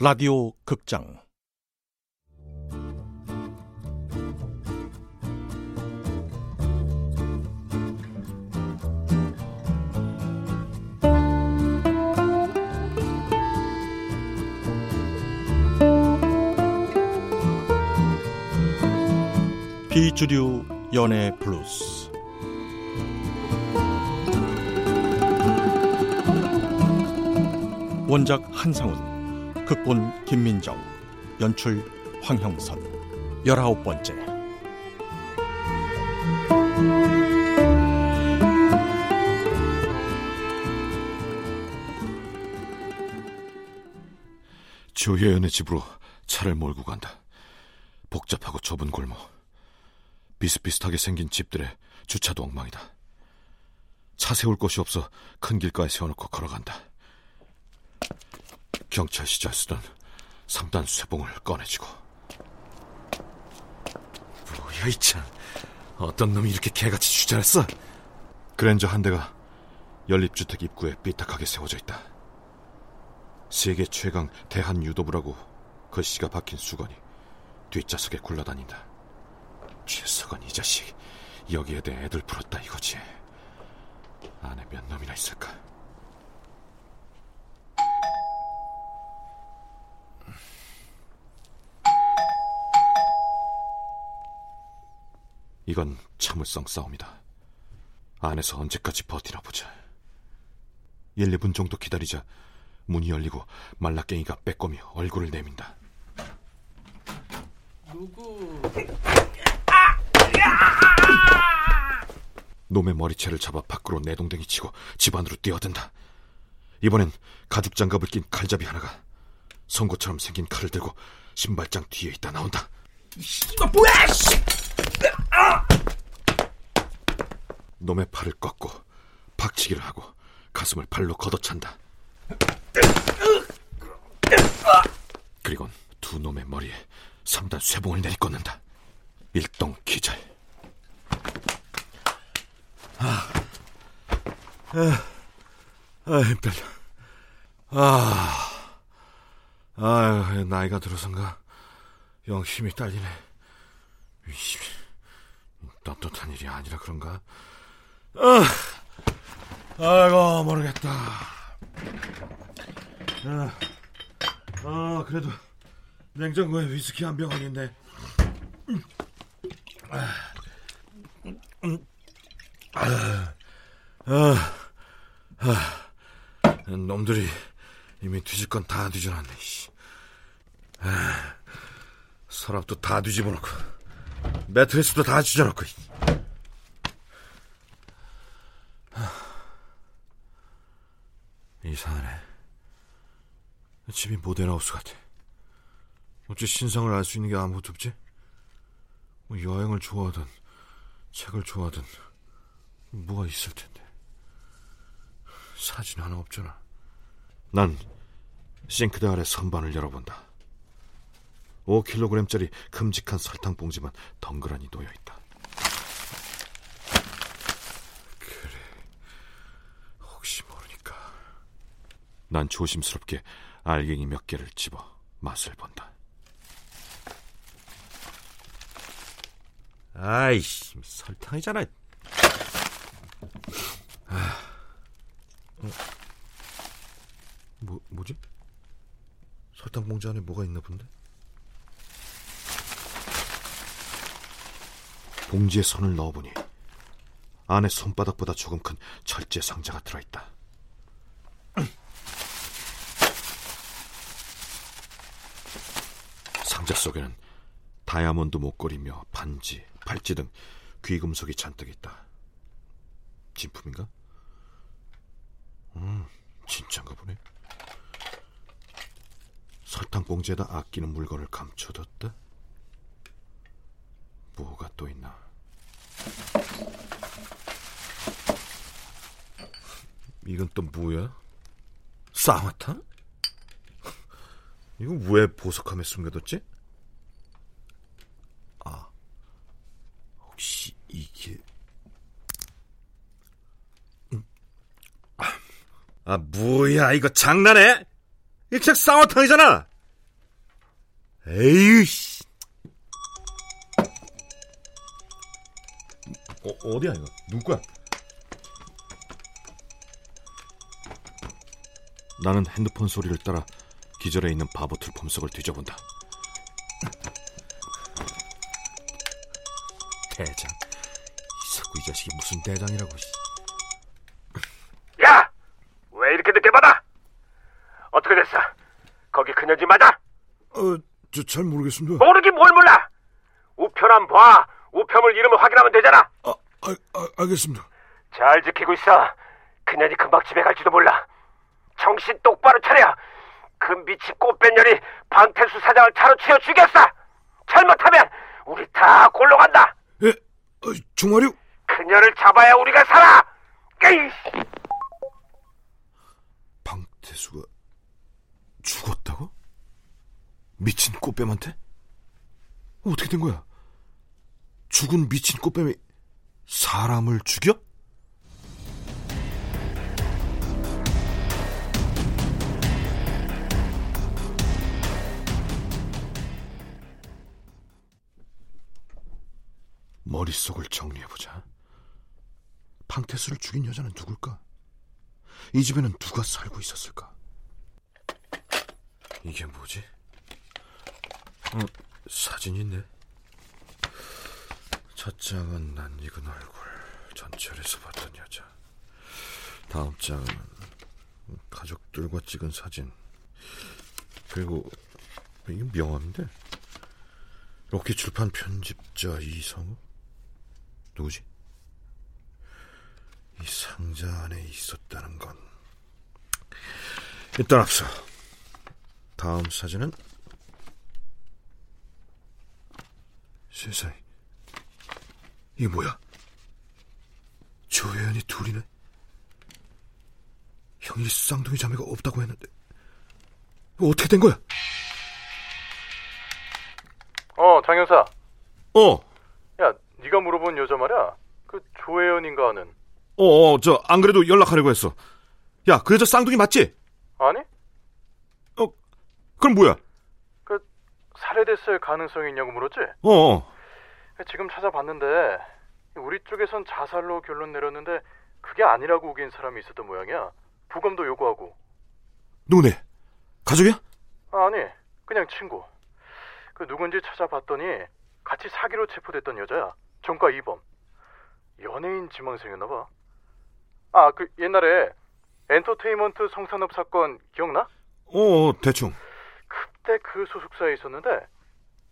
라디오 극장. 비주류 연애 블루스. 원작 한상훈 극본 김민정 연출 황형선 열아홉 번째 조혜연의 집으로 차를 몰고 간다. 복잡하고 좁은 골목. 비슷비슷하게 생긴 집들의 주차도 엉망이다. 차 세울 곳이 없어 큰 길가에 세워놓고 걸어간다. 경찰 시절 쓰던 3단 쇠봉을 꺼내지고. 뭐야, 이 차. 어떤 놈이 이렇게 개같이 주차했어? 그랜저 한 대가 연립주택 입구에 삐딱하게 세워져 있다. 세계 최강 대한 유도부라고 글씨가 박힌 수건이 뒷좌석에 굴러다닌다. 최석은 이 자식 여기에 대해 애들 풀었다 이거지. 안에 몇 놈이나 있을까? 이건 참을성 싸움이다. 안에서 언제까지 버티나 보자. 1, 2분 정도 기다리자 문이 열리고 말라깽이가 빼꼼히 얼굴을 내민다. 누구? 놈의 머리채를 잡아 밖으로 내동댕이 치고 집 안으로 뛰어든다. 이번엔 가죽 장갑을 낀 칼잡이 하나가 송곳처럼 생긴 칼을 들고 신발장 뒤에 있다 나온다. 이거 뭐야? 씨! 놈의 팔을 꺾고 박치기를 하고 가슴을 발로 걷어찬다. 그리곤 두 놈의 머리에 3단 쇠봉을 내리꽂는다. 일동 기절. 아, 아, 아, 힘 떨려. 아, 아유, 나이가 들어선가 영 힘이 딸리네. 떳떳한 일이 아니라 그런가? 아, 아이고 모르겠다. 아, 아 그래도 냉장고에 위스키 한 병은 있네. 아, 아, 아, 아, 놈들이 이미 뒤질 건 다 뒤져놨네. 씨. 아, 서랍도 다 뒤집어놓고 매트리스도 다 찢어놓고. 이상하네. 집이 모델하우스 같아. 어째 신상을 알 수 있는 게 아무것도 없지? 뭐 여행을 좋아하든 책을 좋아하든 뭐가 있을 텐데. 사진 하나 없잖아. 난 싱크대 아래 선반을 열어본다. 5kg짜리 큼직한 설탕 봉지만 덩그러니 놓여 있다. 그래. 혹시 모르니까. 난 조심스럽게 알갱이 몇 개를 집어 맛을 본다. 아이씨, 설탕이잖아. 아, 어, 뭐, 뭐지? 설탕 봉지 안에 뭐가 있나 본데? 봉지에 손을 넣어보니 안에 손바닥보다 조금 큰 철제 상자가 들어있다. 상자 속에는 다이아몬드 목걸이며 반지, 팔찌 등 귀금속이 잔뜩 있다. 진품인가? 음, 진짠가 보네. 설탕 봉지에다 아끼는 물건을 감춰뒀다. 뭐가 또 있나? 이건 또 뭐야? 쌍화탕? 이거 왜 보석함에 숨겨뒀지? 아, 혹시 이게... 음. 아, 뭐야, 이거 장난해? 이책 쌍화탕이잖아! 에이, 씨. 어, 어디야, 이거? 누구야? 나는 핸드폰 소리를 따라 기절해 있는 바보틀 폼석을 뒤져본다. 대장. 자꾸 이 자식이 무슨 대장이라고. 야! 왜 이렇게 늦게 받아? 어떻게 됐어? 거기 그녀지 맞아? 어, 저 잘 모르겠습니다. 모르긴 뭘 몰라! 우편함 봐! 우편물 이름을 확인하면 되잖아! 아, 아, 아 알겠습니다. 잘 지키고 있어. 그년이 금방 집에 갈지도 몰라. 정신 똑바로 차려. 그 미친 꽃뱀년이 방태수 사장을 차로 치어 죽였어. 잘못하면 우리 다 골로 간다. 예, 어, 정말요? 그녀를 잡아야 우리가 살아. 에이! 방태수가 죽었다고? 미친 꽃뱀한테? 어떻게 된 거야? 죽은 미친 꽃뱀이 사람을 죽여? 머릿속을 정리해보자. 방태수를 죽인 여자는 누굴까? 이 집에는 누가 살고 있었을까? 이게 뭐지? 어, 사진 있네. 첫 장은 낯익은 얼굴, 전철에서 봤던 여자. 다음 장은 가족들과 찍은 사진. 그리고 이게 명함인데. 로키 출판 편집자 이성우? 누구지? 이 상자 안에 있었다는 건 일단 앞서 다음 사진은 세상에 이게 뭐야? 조혜연이 둘이네 형이 쌍둥이 자매가 없다고 했는데 어떻게 된 거야? 어, 장영사. 어, 야, 네가 물어본 여자 말이야. 그 조혜연인가 하는. 어, 어, 저 안 그래도 연락하려고 했어. 야, 그 여자 쌍둥이 맞지? 아니? 어, 그럼 뭐야? 그 살해됐을 가능성이 있냐고 물었지? 어, 어. 지금 찾아봤는데 우리 쪽에선 자살로 결론 내렸는데 그게 아니라고 우긴 사람이 있었던 모양이야. 부검도 요구하고. 누구네? 가족이야? 아니, 그냥 친구. 그 누군지 찾아봤더니 같이 사기로 체포됐던 여자야. 전과 2범. 연예인 지망생이었나 봐. 아, 그 옛날에 엔터테인먼트 성산업 사건 기억나? 어, 어, 대충. 그때 그 소속사에 있었는데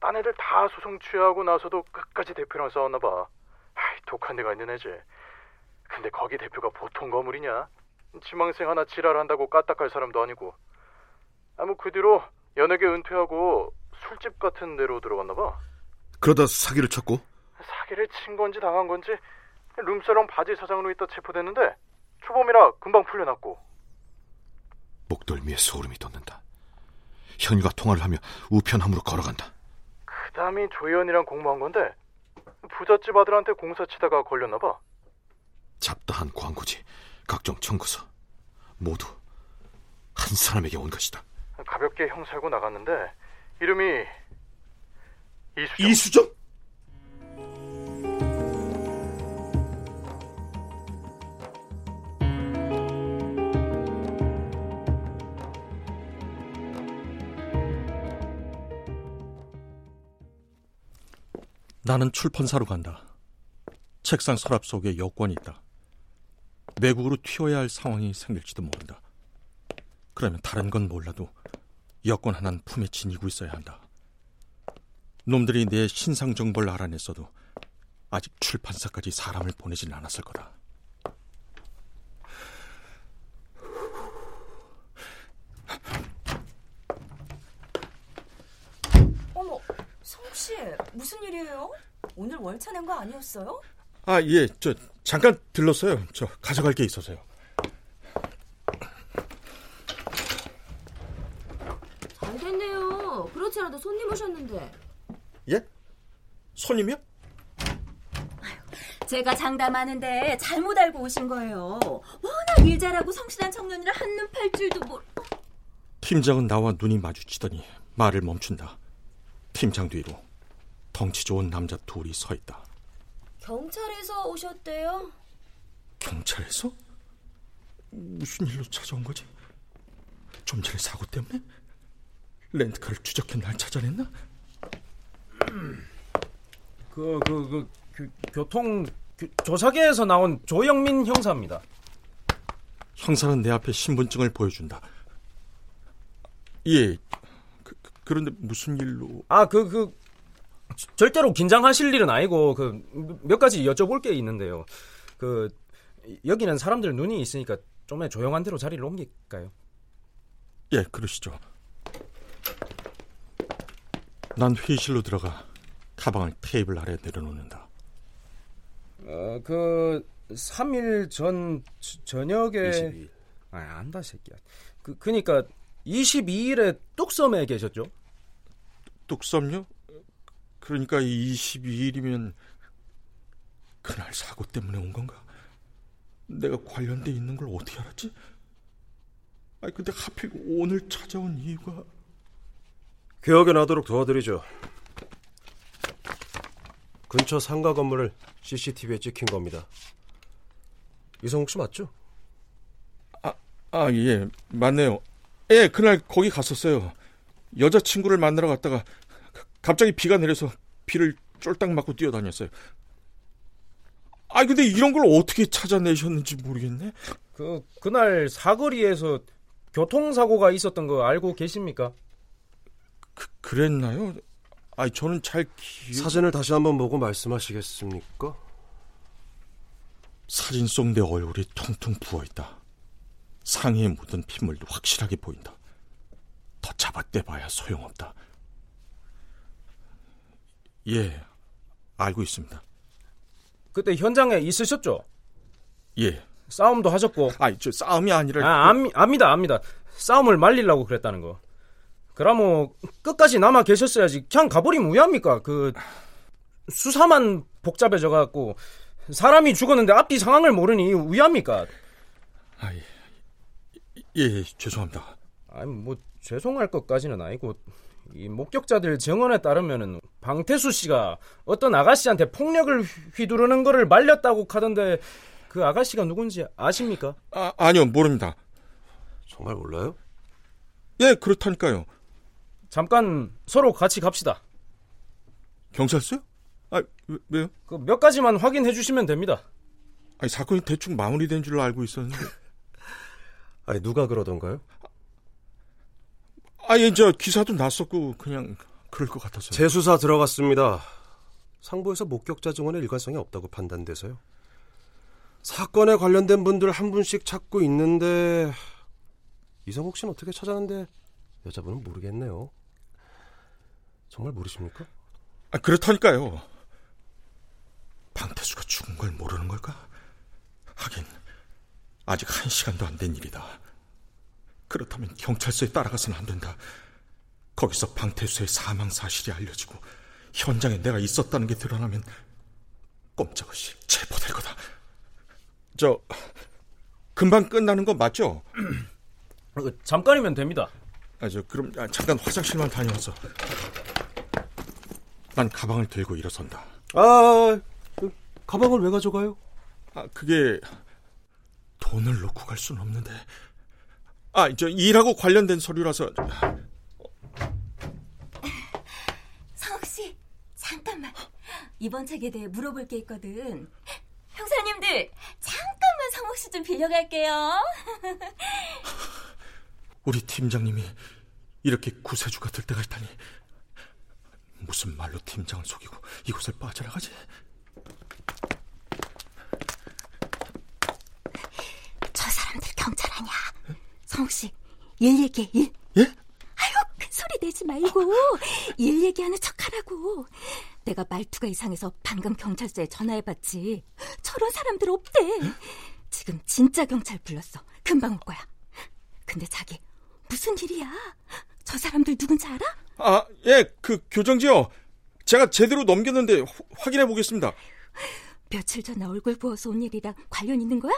딴 애들 다 소송 취하고 나서도 끝까지 대표랑 싸웠나 봐. 아이, 독한 데가 있는 애지. 근데 거기 대표가 보통 거물이냐? 지망생 하나 지랄한다고 까딱할 사람도 아니고. 아, 뭐그 뒤로 연예계 은퇴하고 술집 같은 데로 들어갔나 봐. 그러다 사기를 쳤고. 사기를 친 건지 당한 건지 룸사롱 바지 사장으로 있다 체포됐는데 초범이라 금방 풀려났고. 목덜미에 소름이 돋는다. 현이가 통화를 하며 우편함으로 걸어간다. 그 다음이 조혜연이랑 공모한 건데 부잣집 아들한테 공사 치다가 걸렸나 봐. 잡다한 광고지, 각종 청구서 모두 한 사람에게 온 것이다. 가볍게 형 살고 나갔는데 이름이 이수정. 이수정? 나는 출판사로 간다. 책상 서랍 속에 여권이 있다. 외국으로 튀어야 할 상황이 생길지도 모른다. 그러면 다른 건 몰라도 여권 하나는 품에 지니고 있어야 한다. 놈들이 내 신상 정보를 알아냈어도 아직 출판사까지 사람을 보내진 않았을 거다. 어머, 성욱 씨, 무슨 일이에요? 오늘 월차 낸 거 아니었어요? 아, 예, 저 잠깐 들렀어요. 저 가져갈 게 있어서요. 잘 됐네요. 그렇지 않아도 손님 오셨는데. 예? 손님이요? 제가 장담하는데 잘못 알고 오신 거예요. 워낙 일 잘하고 성실한 청년이라 한눈 팔 줄도 모르. 팀장은 나와 눈이 마주치더니 말을 멈춘다. 팀장 뒤로 덩치 좋은 남자 둘이 서 있다. 경찰에서 오셨대요. 경찰에서? 무슨 일로 찾아온 거지? 좀 전에 사고 때문에? 렌트카를 추적해 날 찾아냈나? 그, 그, 그, 그 교통 교, 조사계에서 나온 조영민 형사입니다. 형사는 내 앞에 신분증을 보여준다. 예. 그, 런데 무슨 일로? 아, 그, 그, 절대로 긴장하실 일은 아니고, 그, 몇 가지 여쭤볼 게 있는데요. 그, 여기는 사람들 눈이 있으니까 좀에 조용한 데로 자리를 옮길까요? 예, 그러시죠. 난 회의실로 들어가 가방을 테이블 아래 내려놓는다. 어, 그 3일 전 저녁에 22일. 아, 안다 새끼야. 그 그니까 22일에 뚝섬에 계셨죠? 뚝섬요? 그러니까 22일이면 그날 사고 때문에 온 건가? 내가 관련돼 있는 걸 어떻게 알았지? 아니 근데 하필 오늘 찾아온 이유가 기억에 나도록 도와드리죠. 근처 상가 건물을 CCTV에 찍힌 겁니다. 이성욱 씨 맞죠? 아, 예, 맞네요. 예, 그날 거기 갔었어요. 여자친구를 만나러 갔다가 가- 갑자기 비가 내려서 비를 쫄딱 맞고 뛰어다녔어요. 아, 근데 이런 걸 어떻게 찾아내셨는지 모르겠네. 그 그날 사거리에서 교통사고가 있었던 거 알고 계십니까? 그, 그랬나요? 아, 저는 잘 기... 사진을 다시 한번 보고 말씀하시겠습니까? 사진 속 내 얼굴이 퉁퉁 부어있다. 상의에 묻은 핏물도 확실하게 보인다. 더 잡아떼봐야 소용없다. 예, 알고 있습니다. 그때 현장에 있으셨죠? 예. 싸움도 하셨고. 아니, 저 싸움이 아니라. 아, 압, 압니다, 압니다. 싸움을 말리려고 그랬다는 거. 그러면 끝까지 남아 계셨어야지. 그냥 가버리면 왜 합니까? 그 수사만 복잡해져 갖고 사람이 죽었는데 앞뒤 상황을 모르니 왜 합니까? 아, 예, 예, 죄송합니다. 아니 뭐 죄송할 것까지는 아니고 이 목격자들 증언에 따르면은 방태수 씨가 어떤 아가씨한테 폭력을 휘두르는 거를 말렸다고 하던데 그 아가씨가 누군지 아십니까? 아, 아니요, 모릅니다. 정말 몰라요? 예, 그렇다니까요. 잠깐 서로 같이 갑시다. 경찰서요? 아, 왜, 왜요? 그 몇 가지만 확인해 주시면 됩니다. 아니, 사건이 대충 마무리된 줄로 알고 있었는데. 아니 누가 그러던가요? 아, 예, 저 기사도 났었고 그냥 그럴 것 같아서요. 재수사 들어갔습니다. 상부에서 목격자 증언의 일관성이 없다고 판단돼서요. 사건에 관련된 분들 한 분씩 찾고 있는데 이성욱 씨는 어떻게 찾았는데 여자분은 모르겠네요. 정말 모르십니까? 아, 그렇다니까요. 방태수가 죽은 걸 모르는 걸까? 하긴 아직 한 시간도 안 된 일이다. 그렇다면 경찰서에 따라가서는 안 된다. 거기서 방태수의 사망 사실이 알려지고 현장에 내가 있었다는 게 드러나면 꼼짝없이 체포될 거다. 저 금방 끝나는 거 맞죠? 그 잠깐이면 됩니다. 아, 저 그럼 아, 잠깐 화장실만 다녀와서. 난 가방을 들고 일어선다. 아, 그 가방을 왜 가져가요? 아, 그게 돈을 놓고 갈 수는 없는데. 아, 저 일하고 관련된 서류라서 성욱 씨, 잠깐만. 이번 책에 대해 물어볼 게 있거든. 형사님들, 잠깐만 성욱 씨 좀 빌려갈게요. 우리 팀장님이 이렇게 구세주가 될 때가 있다니. 무슨 말로 팀장을 속이고 이곳을 빠져나가지? 저 사람들 경찰 아니야. 성욱 씨, 일 얘기해, 일. 예? 아유, 큰 소리 내지 말고 일 얘기하는 척하라고. 내가 말투가 이상해서 방금 경찰서에 전화해봤지. 저런 사람들 없대. 지금 진짜 경찰 불렀어. 금방 올 거야. 근데 자기 무슨 일이야? 저 사람들 누군지 알아? 아, 예, 그 교정지요. 제가 제대로 넘겼는데 후- 확인해 보겠습니다. 며칠 전에 얼굴 부어서 온 일이랑 관련 있는 거야?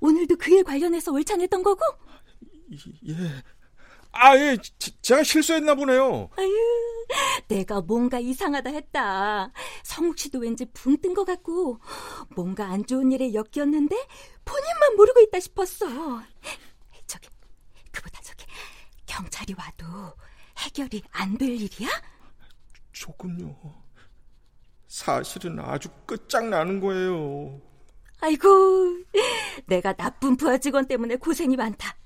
오늘도 그 일 관련해서 월찬했던 거고? 예. 아, 예, 제, 제가 실수했나 보네요. 아유, 내가 뭔가 이상하다 했다. 성욱 씨도 왠지 붕 뜬 것 같고 뭔가 안 좋은 일에 엮였는데 본인만 모르고 있다 싶었어. 저기, 그보다 저기 경찰이 와도 해결이 안 될 일이야? 조금요. 사실은 아주 끝장나는 거예요. 아이고, 내가 나쁜 부하 직원 때문에 고생이 많다.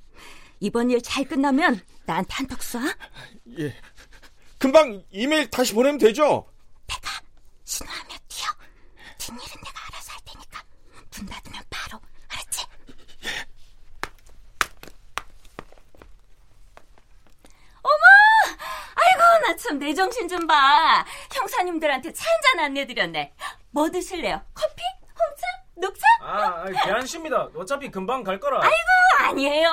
이번 일 잘 끝나면 나한테 한턱 쏴. 예. 금방 이메일 다시 보내면 되죠? 내가 신호하면 튀어. 뒷일은 내가 알아서 할 테니까. 문 닫으면 바로. 알았지? 어머! 아이고, 나 참 내 정신 좀 봐. 형사님들한테 차 한잔 안내드렸네. 뭐 드실래요? 커피? 녹차? 아, 괜찮습니다. 어차피 금방 갈 거라. 아이고, 아니에요.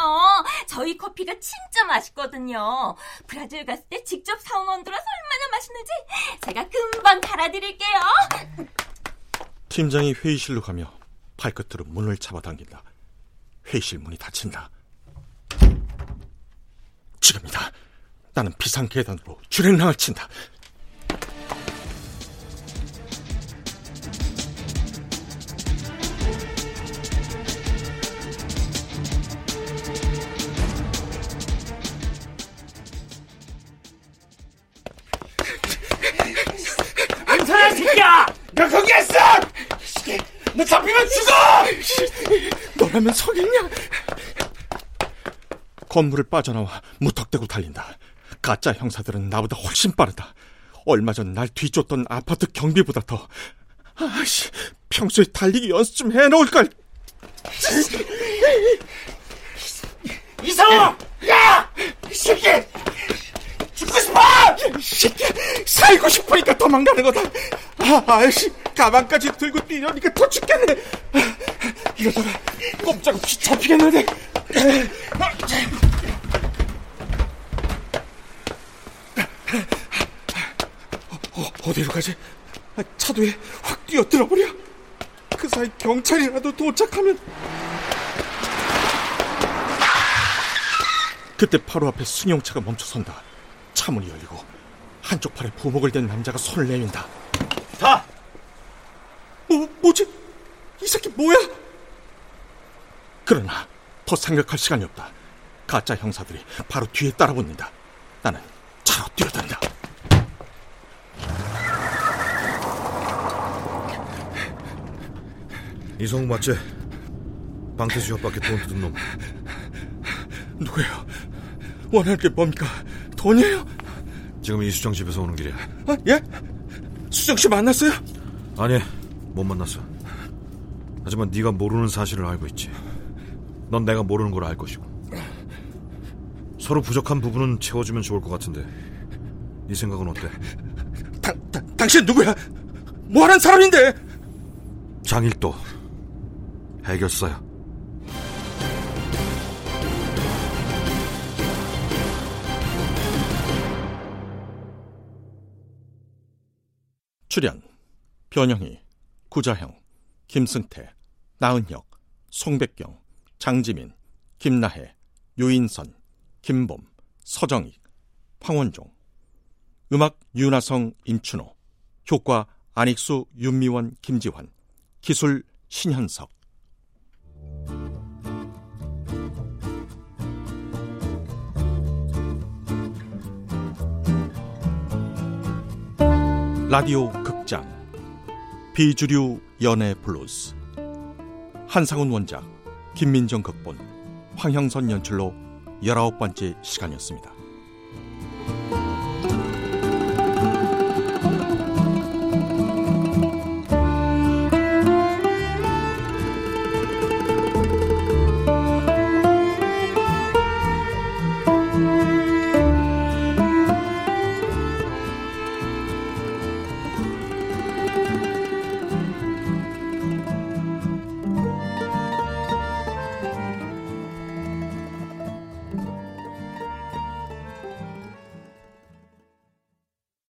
저희 커피가 진짜 맛있거든요. 브라질 갔을 때 직접 사온 원두라서 얼마나 맛있는지 제가 금방 갈아드릴게요. 팀장이 회의실로 가며 발끝으로 문을 잡아당긴다. 회의실 문이 닫힌다. 지금이다. 나는 비상 계단으로 주랭랑을 친다. 너 거기 있어! 너 잡히면 죽어! 너라면 서겠냐? 건물을 빠져나와 무턱대고 달린다. 가짜 형사들은 나보다 훨씬 빠르다. 얼마 전 날 뒤쫓던 아파트 경비보다 더. 아씨, 평소에 달리기 연습 좀 해놓을 걸. 이상호! 야! 이 새끼! 죽고 싶어! 이 새끼, 살고 싶으니까 도망가는 거다. 아, 아이씨, 가방까지 들고 뛰려니까 더 죽겠네. 이러다가 꼼짝없이 잡히겠는데. 어, 어디로 가지? 아, 차도에 확 뛰어들어 버려. 그 사이 경찰이라도 도착하면. 그때 바로 앞에 승용차가 멈춰선다. 차문이 열리고 한쪽 팔에 부목을 댄 남자가 손을 내민다. 다! 뭐, 뭐지? 이 새끼 뭐야? 그러나 더 생각할 시간이 없다. 가짜 형사들이 바로 뒤에 따라붙는다. 나는 차로 뛰어든다. 이성우 맞지? 방태수 협박에 돈 뜯은 놈. 누구예요? 원하는 게 뭡니까? 돈이에요? 지금 이수정 집에서 오는 길이야. 아, 예? 수정 씨 만났어요? 아니, 못 만났어. 하지만 네가 모르는 사실을 알고 있지. 넌 내가 모르는 걸 알 것이고. 서로 부족한 부분은 채워주면 좋을 것 같은데. 네 생각은 어때? 당, 당, 당신 누구야? 뭐하는 사람인데? 장일도 해결사야. 출연 변영희, 구자형, 김승태, 나은혁, 송백경, 장지민, 김나혜, 유인선, 김봄, 서정익, 황원종. 음악 윤하성, 임춘호. 효과 안익수, 윤미원, 김지환. 기술 신현석 라디오 극장 비주류 연애 블루스 한상훈 원작 김민정 극본 황형선 연출로 열아홉 번째 시간이었습니다.